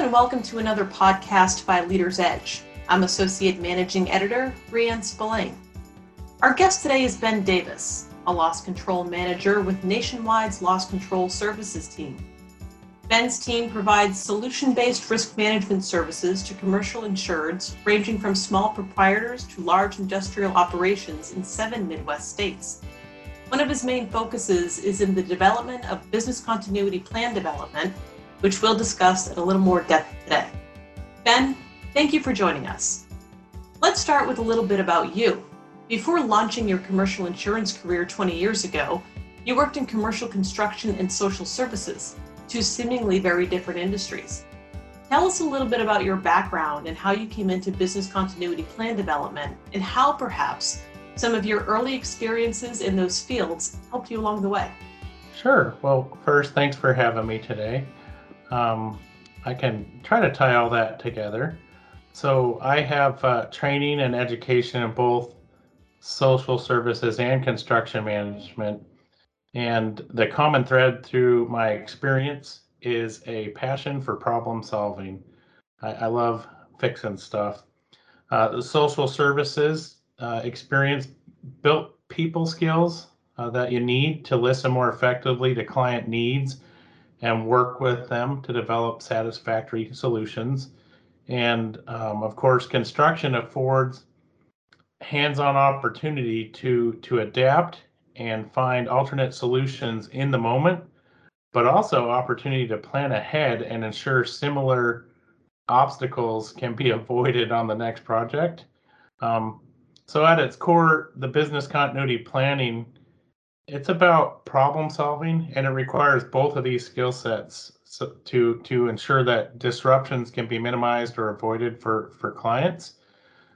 and welcome to another podcast by Leaders Edge. I'm Associate Managing Editor Brianne Spillane. Our guest today is Ben Davis, a loss control manager with Nationwide's Loss Control Services team. Ben's team provides solution based risk management services to commercial insureds, ranging from small proprietors to large industrial operations in seven Midwest states. One of his main focuses is in the development of business continuity plan development which we'll discuss at a little more depth today. Ben, thank you for joining us. Let's start with a little bit about you. Before launching your commercial insurance career 20 years ago, you worked in commercial construction and social services, two seemingly very different industries. Tell us a little bit about your background and how you came into business continuity plan development, and how perhaps some of your early experiences in those fields helped you along the way. Sure. Well, first, thanks for having me today um, I can try to tie all that together. So I have uh, training and education in both social services and construction management. And the common thread through my experience is a passion for problem solving. I, I love fixing stuff. Uh, the social services uh, experience built people skills uh, that you need to listen more effectively to client needs and work with them to develop satisfactory solutions. And um, of course, construction affords hands-on opportunity to to adapt and find alternate solutions in the moment, but also opportunity to plan ahead and ensure similar obstacles can be avoided on the next project. Um, so at its core, the business continuity planning it's about problem solving and it requires both of these skill sets so to to ensure that disruptions can be minimized or avoided for for clients.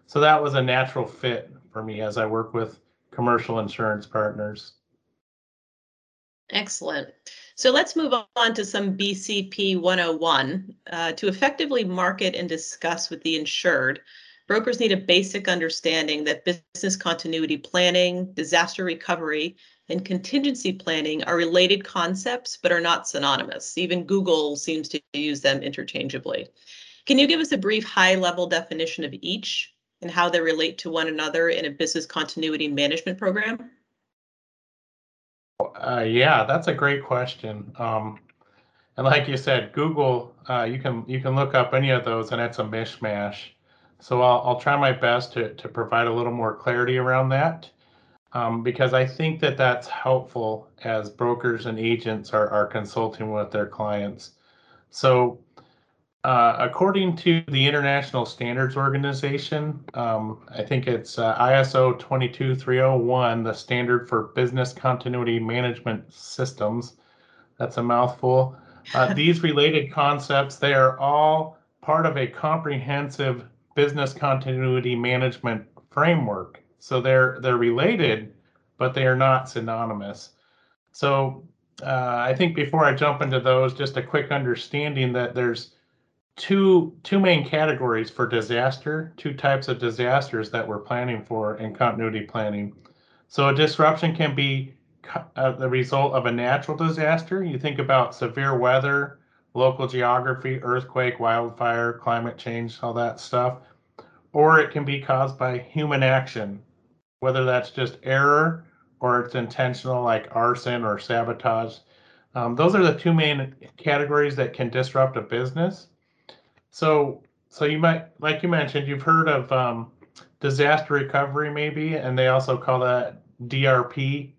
So that was a natural fit for me as i work with commercial insurance partners. Excellent. So let's move on to some bcp 101 uh, to effectively market and discuss with the insured. Brokers need a basic understanding that business continuity planning disaster recovery and contingency planning are related concepts but are not synonymous. Even Google seems to use them interchangeably. Can you give us a brief high level definition of each and how they relate to one another in a business continuity management program? Uh, yeah, that's a great question. Um, and like you said, Google, uh, you can you can look up any of those, and it's a mishmash. So I'll, I'll try my best to to provide a little more clarity around that um, because I think that that's helpful as brokers and agents are, are consulting with their clients. So, uh, according to the International Standards Organization, um, I think it's uh, ISO 22301, the standard for business continuity management systems. That's a mouthful. Uh, these related concepts, they are all part of a comprehensive business continuity management framework. So they're they're related, but they are not synonymous. So uh, I think before I jump into those, just a quick understanding that there's two two main categories for disaster, two types of disasters that we're planning for in continuity planning. So a disruption can be uh, the result of a natural disaster. You think about severe weather, local geography, earthquake, wildfire, climate change, all that stuff. Or it can be caused by human action, whether that's just error or it's intentional, like arson or sabotage. Um, those are the two main categories that can disrupt a business. So, so you might, like you mentioned, you've heard of um, disaster recovery, maybe, and they also call that DRP,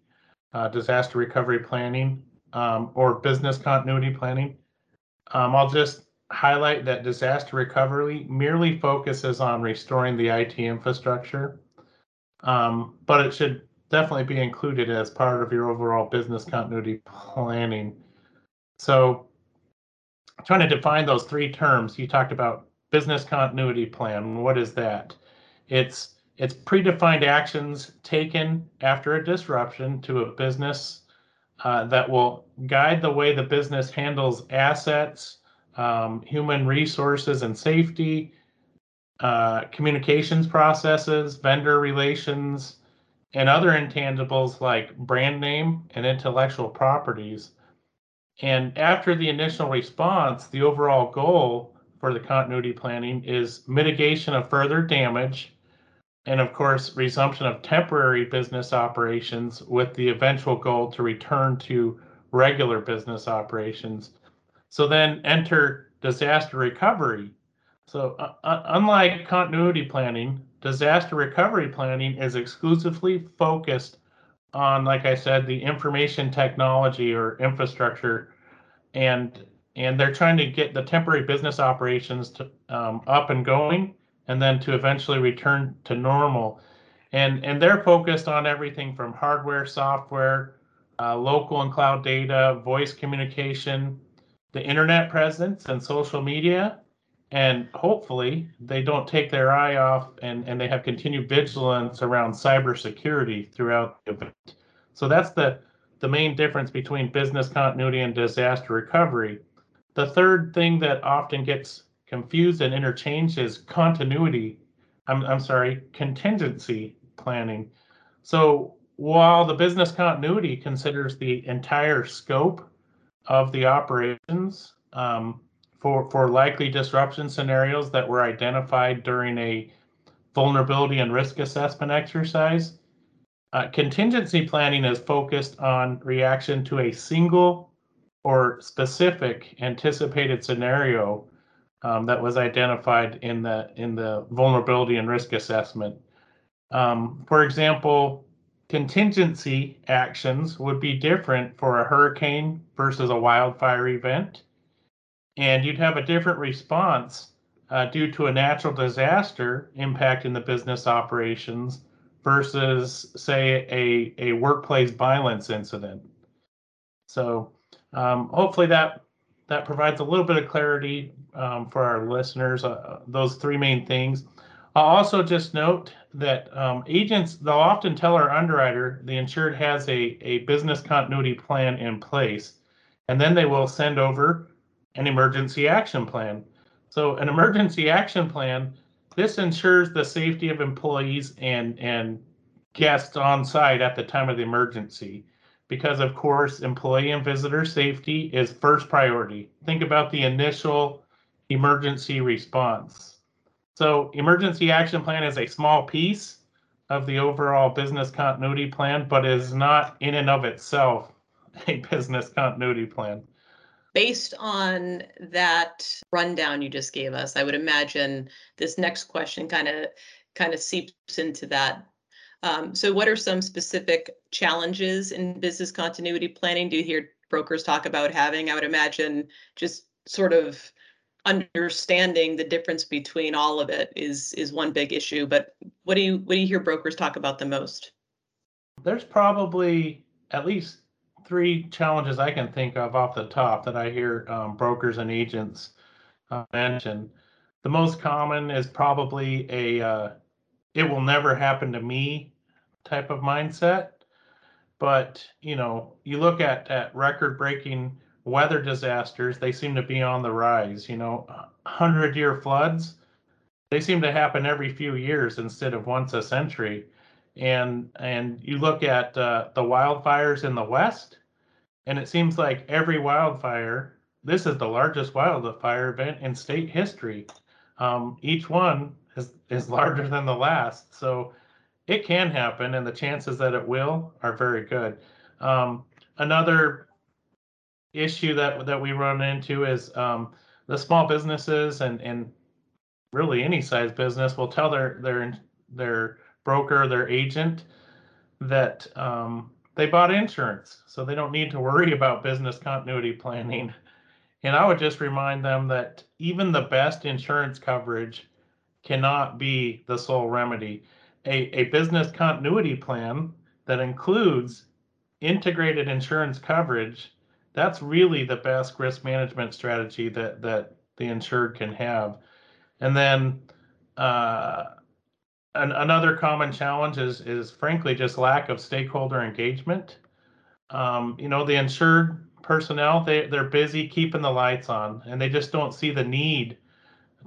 uh, disaster recovery planning, um, or business continuity planning. Um, I'll just highlight that disaster recovery merely focuses on restoring the IT infrastructure um, but it should definitely be included as part of your overall business continuity planning. So, trying to define those three terms, you talked about business continuity plan. What is that? It's it's predefined actions taken after a disruption to a business uh, that will guide the way the business handles assets, um, human resources, and safety, uh, communications processes, vendor relations, and other intangibles like brand name and intellectual properties. And after the initial response, the overall goal for the continuity planning is mitigation of further damage and of course resumption of temporary business operations with the eventual goal to return to regular business operations. So then enter disaster recovery. So uh, uh unlike continuity planning, disaster recovery planning is exclusively focused on, like I said, the information technology or infrastructure, and and they're trying to get the temporary business operations to, um, up and going, and then to eventually return to normal. And and they're focused on everything from hardware, software, uh, local and cloud data, voice communication, the internet presence, and social media. And hopefully, they don't take their eye off and, and they have continued vigilance around cybersecurity throughout the event. So that's the, the main difference between business continuity and disaster recovery. The third thing that often gets confused and interchanged is continuity. I'm, I'm sorry, contingency planning. So while the business continuity considers the entire scope of the operations um, for, for likely disruption scenarios that were identified during a vulnerability and risk assessment exercise, uh, contingency planning is focused on reaction to a single or specific anticipated scenario um, that was identified in the in the vulnerability and risk assessment. Um, for example, contingency actions would be different for a hurricane versus a wildfire event. And you'd have a different response uh, due to a natural disaster impacting the business operations versus, say, a, a workplace violence incident. So um, hopefully that that provides a little bit of clarity um, for our listeners. Uh, those three main things. I'll also just note that um, agents, they'll often tell our underwriter the insured has a, a business continuity plan in place, and then they will send over an emergency action plan. So an emergency action plan, this ensures the safety of employees and, and guests on site at the time of the emergency. Because of course, employee and visitor safety is first priority. Think about the initial emergency response so emergency action plan is a small piece of the overall business continuity plan, but is not in and of itself a business continuity plan. Based on that rundown you just gave us, I would imagine this next question kind of kind of seeps into that. Um, so what are some specific challenges in business continuity planning? Do you hear brokers talk about having? I would imagine just sort of understanding the difference between all of it is is one big issue. But what do you what do you hear brokers talk about the most? There's probably at least three challenges I can think of off the top that I hear um, brokers and agents uh, mention. The most common is probably a uh, "it will never happen to me" type of mindset. But you know, you look at at record-breaking weather disasters, they seem to be on the rise. You know, 100 year floods, they seem to happen every few years instead of once a century. And and you look at uh, the wildfires in the West, and it seems like every wildfire, this is the largest wildfire event in state history. Um, each one is, is larger than the last. So it can happen, and the chances that it will are very good. Um, another issue that that we run into is um, the small businesses and and really any size business will tell their their their broker, their agent that um, they bought insurance, so they don't need to worry about business continuity planning. And I would just remind them that even the best insurance coverage cannot be the sole remedy. A, a business continuity plan that includes integrated insurance coverage that's really the best risk management strategy that that the insured can have. And then uh, an, another common challenge is is frankly just lack of stakeholder engagement. Um, you know, the insured personnel they they're busy keeping the lights on, and they just don't see the need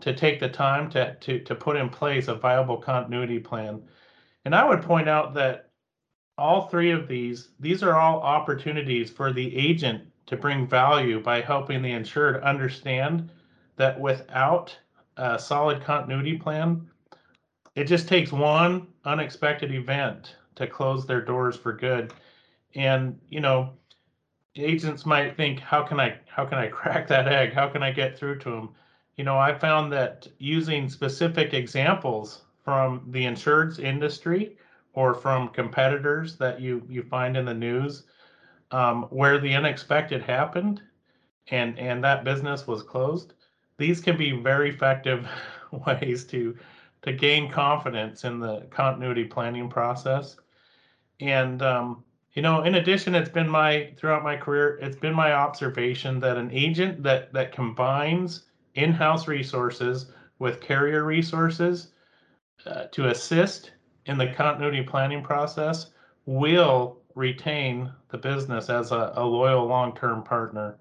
to take the time to to to put in place a viable continuity plan. And I would point out that all three of these these are all opportunities for the agent to bring value by helping the insured understand that without a solid continuity plan, it just takes one unexpected event to close their doors for good. And, you know, agents might think, how can I how can I crack that egg? How can I get through to them? You know, I found that using specific examples from the insurance industry or from competitors that you you find in the news um, where the unexpected happened and and that business was closed these can be very effective ways to to gain confidence in the continuity planning process and um, you know in addition it's been my throughout my career it's been my observation that an agent that that combines in-house resources with carrier resources uh, to assist in the continuity planning process will retain the business as a, a loyal long-term partner.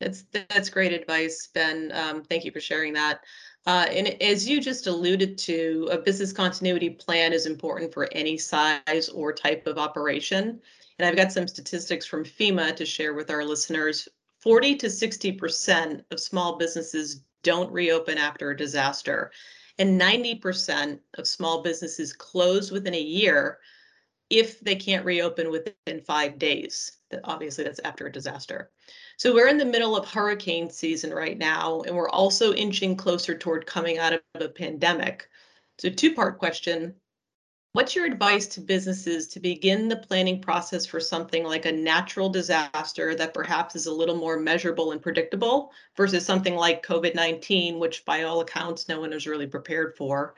That's that's great advice, Ben. Um, thank you for sharing that. Uh, and as you just alluded to, a business continuity plan is important for any size or type of operation. And I've got some statistics from FEMA to share with our listeners. 40 to 60% of small businesses don't reopen after a disaster and 90% of small businesses close within a year if they can't reopen within five days. Obviously, that's after a disaster. So we're in the middle of hurricane season right now, and we're also inching closer toward coming out of a pandemic. So, two part question What's your advice to businesses to begin the planning process for something like a natural disaster that perhaps is a little more measurable and predictable versus something like COVID 19, which by all accounts no one is really prepared for?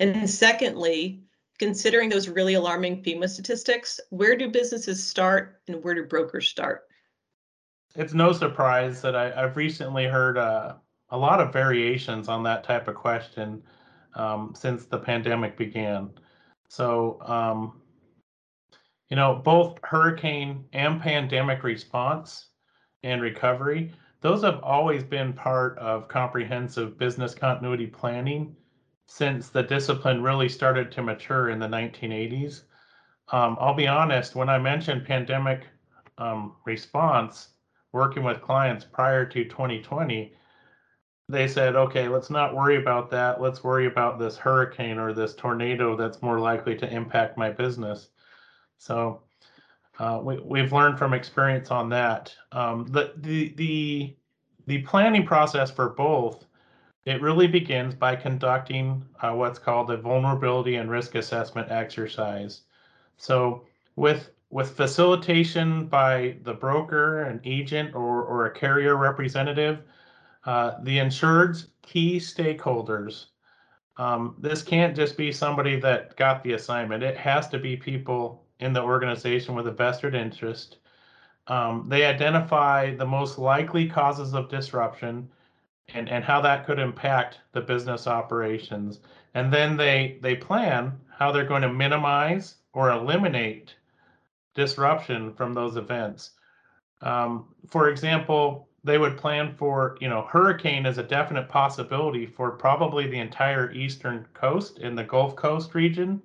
And secondly, considering those really alarming FEMA statistics, where do businesses start and where do brokers start? It's no surprise that I, have recently heard uh, a lot of variations on that type of question um, since the pandemic began. So, um, you know, both hurricane and pandemic response and recovery, those have always been part of comprehensive business continuity planning since the discipline really started to mature in the 1980s. Um, I'll be honest, when I mentioned pandemic um, response, working with clients prior to 2020, they said, okay, let's not worry about that. Let's worry about this hurricane or this tornado that's more likely to impact my business. So uh, we, we've learned from experience on that. Um, the, the, the, the planning process for both, it really begins by conducting uh, what's called a vulnerability and risk assessment exercise. So with with facilitation by the broker, an agent, or, or a carrier representative, uh, the insured's key stakeholders. Um, this can't just be somebody that got the assignment. It has to be people in the organization with a vested interest. Um, they identify the most likely causes of disruption and, and how that could impact the business operations. And then they, they plan how they're going to minimize or eliminate disruption from those events. Um, for example, they would plan for, you know, hurricane is a definite possibility for probably the entire eastern coast in the Gulf Coast region,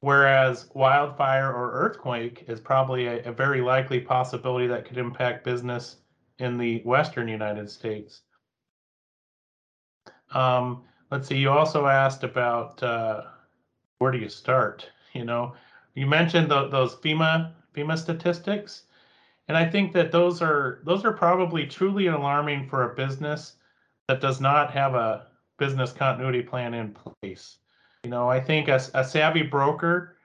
whereas wildfire or earthquake is probably a, a very likely possibility that could impact business in the western United States. Um, let's see, you also asked about uh, where do you start? You know, you mentioned the, those FEMA FEMA statistics. And I think that those are those are probably truly alarming for a business that does not have a business continuity plan in place. You know, I think a, a savvy broker,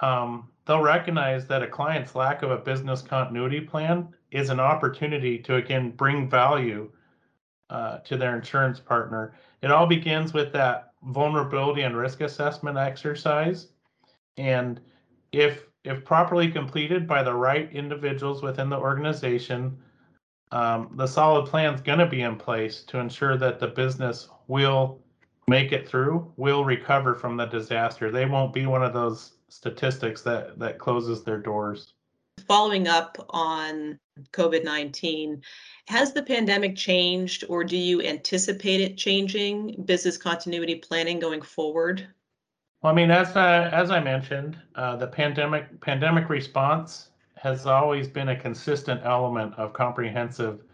um, they'll recognize that a client's lack of a business continuity plan is an opportunity to again bring value uh, to their insurance partner. It all begins with that vulnerability and risk assessment exercise. And if if properly completed by the right individuals within the organization, um, the solid plan is going to be in place to ensure that the business will make it through, will recover from the disaster. They won't be one of those statistics that that closes their doors. Following up on COVID 19, has the pandemic changed or do you anticipate it changing business continuity planning going forward? Well, I mean, as I, as I mentioned, uh, the pandemic pandemic response has always been a consistent element of comprehensive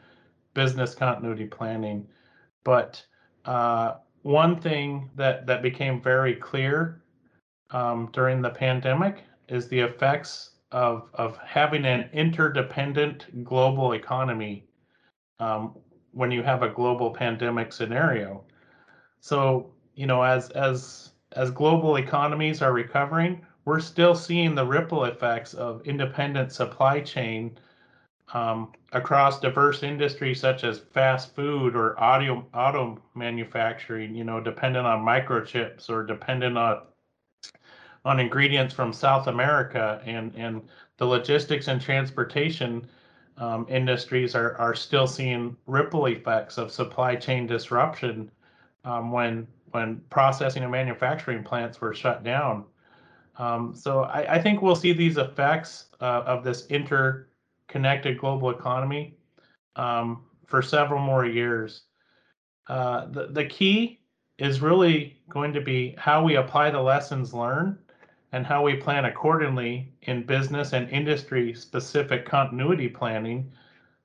business continuity planning. But uh, one thing that, that became very clear um, during the pandemic is the effects of, of having an interdependent global economy um, when you have a global pandemic scenario. So, you know, as as as global economies are recovering, we're still seeing the ripple effects of independent supply chain um, across diverse industries such as fast food or audio auto manufacturing. You know, dependent on microchips or dependent on on ingredients from South America and and the logistics and transportation um, industries are are still seeing ripple effects of supply chain disruption um, when when processing and manufacturing plants were shut down. Um, so I, I, think we'll see these effects uh, of this interconnected global economy um, for several more years. Uh, the, the key is really going to be how we apply the lessons learned and how we plan accordingly in business and industry specific continuity planning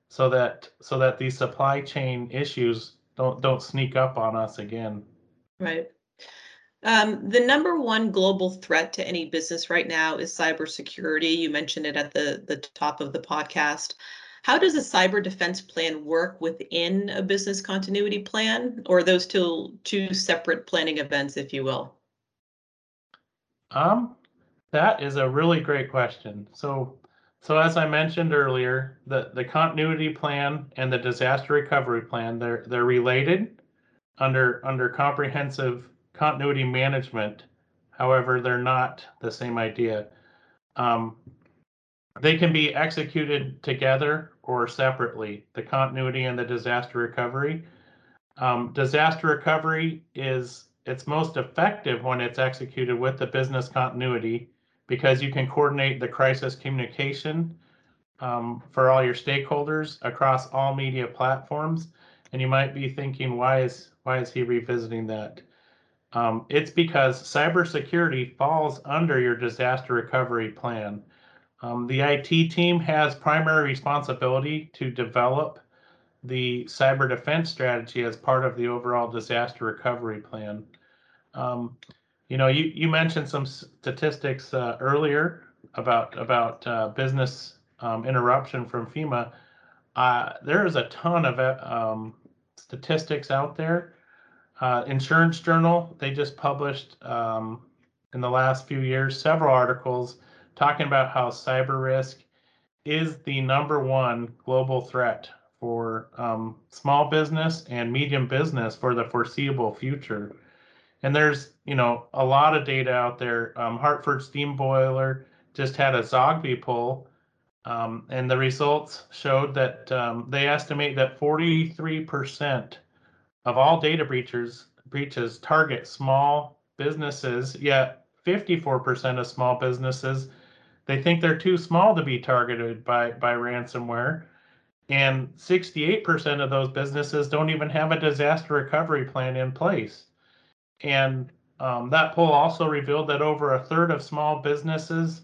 so that so that these supply chain issues don't don't sneak up on us again. Right. Um, the number one global threat to any business right now is cybersecurity. You mentioned it at the, the top of the podcast. How does a cyber defense plan work within a business continuity plan, or those two two separate planning events, if you will? Um, that is a really great question. So, so as I mentioned earlier, the the continuity plan and the disaster recovery plan they're they're related under under comprehensive continuity management. However, they're not the same idea. Um, they can be executed together or separately, the continuity and the disaster recovery. Um, disaster recovery is it's most effective when it's executed with the business continuity because you can coordinate the crisis communication um, for all your stakeholders across all media platforms. And you might be thinking, why is why is he revisiting that? Um, it's because cybersecurity falls under your disaster recovery plan. Um, the IT team has primary responsibility to develop the cyber defense strategy as part of the overall disaster recovery plan. Um, you know, you, you mentioned some statistics uh, earlier about about uh, business um, interruption from FEMA. Uh, there is a ton of um, statistics out there. Uh, Insurance Journal, they just published um, in the last few years several articles talking about how cyber risk is the number one global threat for um, small business and medium business for the foreseeable future. And there's, you know, a lot of data out there. Um, Hartford Steam Boiler just had a Zogby poll, um, and the results showed that um, they estimate that 43% of all data breaches breaches target small businesses, yet 54% of small businesses they think they're too small to be targeted by by ransomware. And 68% of those businesses don't even have a disaster recovery plan in place. And um, that poll also revealed that over a third of small businesses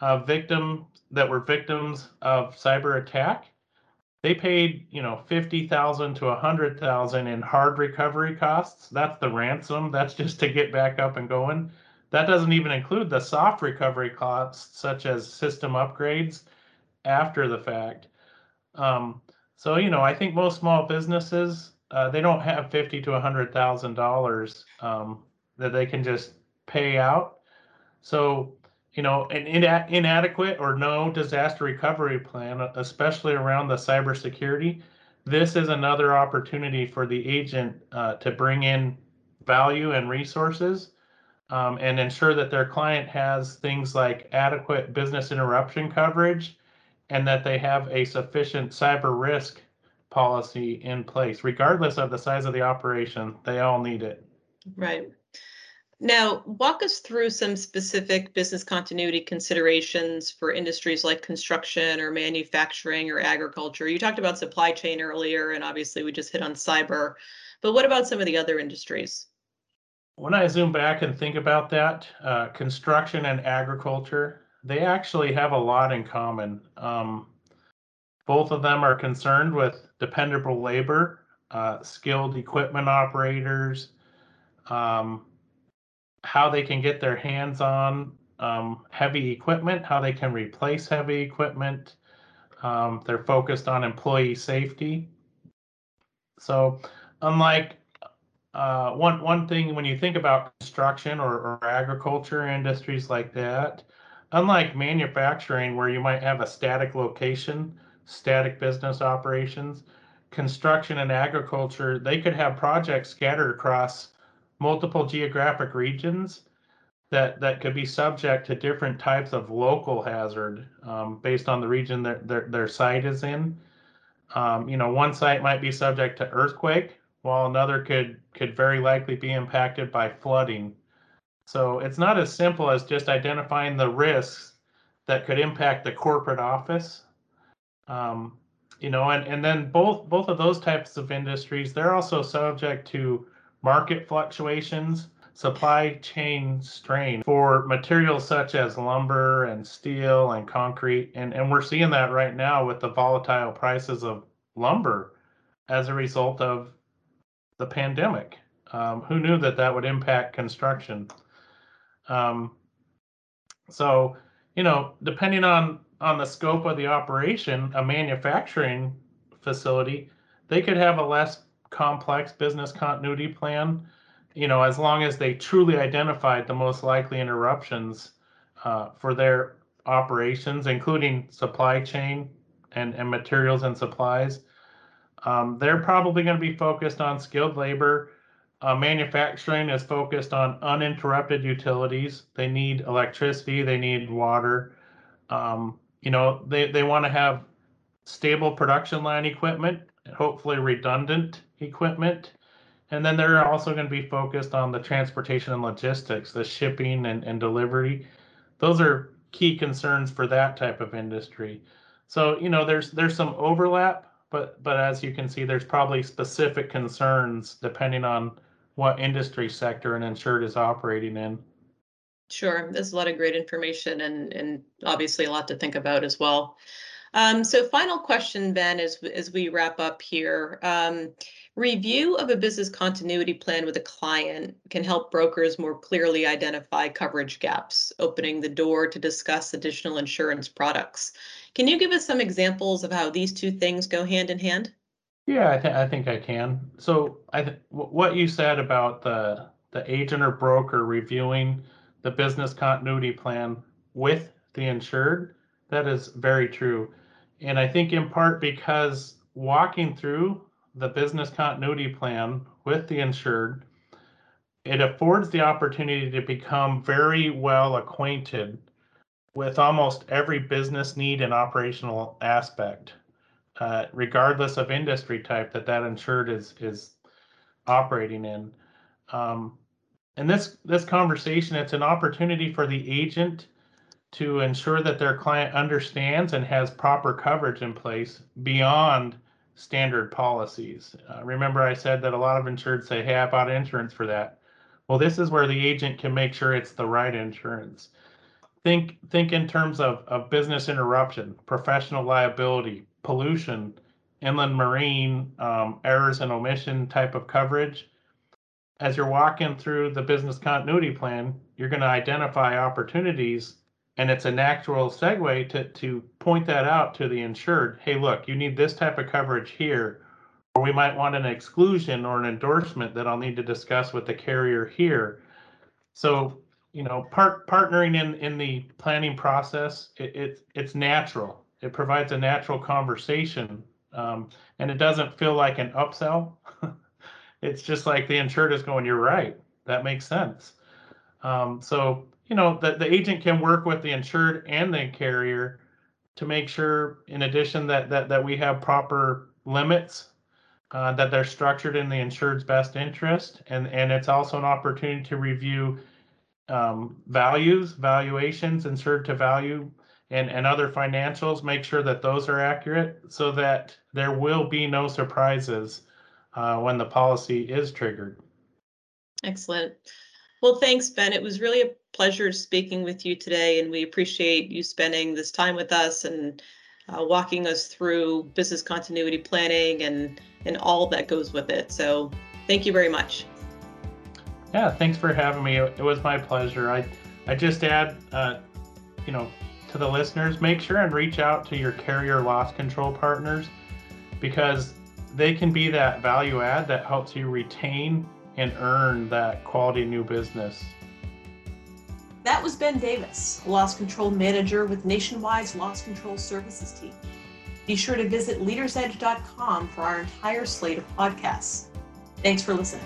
uh, victim that were victims of cyber attack, they paid you know 50,000 to a 100,000 in hard recovery costs. That's the ransom. That's just to get back up and going. That doesn't even include the soft recovery costs such as system upgrades after the fact. Um, so you know, I think most small businesses uh, they don't have fifty to a hundred thousand um, dollars that they can just pay out. So, you know, an ina- inadequate or no disaster recovery plan, especially around the cybersecurity, this is another opportunity for the agent uh, to bring in value and resources um, and ensure that their client has things like adequate business interruption coverage and that they have a sufficient cyber risk policy in place, regardless of the size of the operation. They all need it. Right. Now, walk us through some specific business continuity considerations for industries like construction or manufacturing or agriculture. You talked about supply chain earlier, and obviously we just hit on cyber. But what about some of the other industries? When I zoom back and think about that, uh, construction and agriculture, they actually have a lot in common. Um, Both of them are concerned with dependable labor, uh, skilled equipment operators, um, how they can get their hands on um, heavy equipment, how they can replace heavy equipment. Um, they're focused on employee safety. So, unlike uh, one one thing when you think about construction or, or agriculture industries like that, unlike manufacturing where you might have a static location, static business operations, construction and agriculture they could have projects scattered across multiple geographic regions that that could be subject to different types of local hazard um, based on the region that their, their site is in. Um, you know, one site might be subject to earthquake, while another could could very likely be impacted by flooding. So it's not as simple as just identifying the risks that could impact the corporate office. Um, you know, and, and then both both of those types of industries, they're also subject to market fluctuations supply chain strain for materials such as lumber and steel and concrete. And, and we're seeing that right now with the volatile prices of lumber as a result of the pandemic. Um, who knew that that would impact construction? Um, so, you know, depending on on the scope of the operation, a manufacturing facility, they could have a less complex business continuity plan you know, as long as they truly identified the most likely interruptions uh, for their operations, including supply chain and, and materials and supplies, um, they're probably going to be focused on skilled labor. Uh, manufacturing is focused on uninterrupted utilities. They need electricity, they need water. Um, you know, they, they want to have stable production line equipment, hopefully redundant equipment and then they're also going to be focused on the transportation and logistics, the shipping and, and delivery. Those are key concerns for that type of industry. So, you know, there's there's some overlap, but but as you can see, there's probably specific concerns depending on what industry sector an insured is operating in. Sure, there's a lot of great information and and obviously a lot to think about as well. Um, so final question, Ben, as, as we wrap up here. Um, review of a business continuity plan with a client can help brokers more clearly identify coverage gaps, opening the door to discuss additional insurance products. Can you give us some examples of how these two things go hand in hand? Yeah, I, th- I think I can. So I th- what you said about the the agent or broker reviewing the business continuity plan with the insured, that is very true. And I think in part because walking through the business continuity plan with the insured, it affords the opportunity to become very well acquainted with almost every business need and operational aspect, uh, regardless of industry type that that insured is is operating in. Um, and this this conversation, it's an opportunity for the agent to ensure that their client understands and has proper coverage in place beyond standard policies. Uh, remember, I said that a lot of insureds say, Hey, I bought insurance for that. Well, this is where the agent can make sure it's the right insurance. Think, think in terms of, of business interruption, professional liability, pollution, inland marine, um, errors and omission type of coverage. As you're walking through the business continuity plan, you're going to identify opportunities and it's a natural segue to, to point that out to the insured. Hey, look, you need this type of coverage here, or we might want an exclusion or an endorsement that I'll need to discuss with the carrier here. So, you know, part partnering in in the planning process, it, it it's natural. It provides a natural conversation, um, and it doesn't feel like an upsell. It's just like the insured is going, "You're right. That makes sense." Um, so you know, the, the agent can work with the insured and the carrier to make sure, in addition, that that, that we have proper limits, uh, that they're structured in the insured's best interest, and and it's also an opportunity to review um, values, valuations, insured to value, and and other financials. Make sure that those are accurate, so that there will be no surprises uh, when the policy is triggered. Excellent. Well, thanks, Ben. It was really a pleasure speaking with you today, and we appreciate you spending this time with us and uh, walking us through business continuity planning and, and all that goes with it. So thank you very much. Yeah, thanks for having me. It was my pleasure. I, I just add, uh, you know, to the listeners, make sure and reach out to your carrier loss control partners because they can be that value add that helps you retain and earn that quality new business. That was Ben Davis, loss control manager with Nationwide's loss control services team. Be sure to visit leadersedge.com for our entire slate of podcasts. Thanks for listening.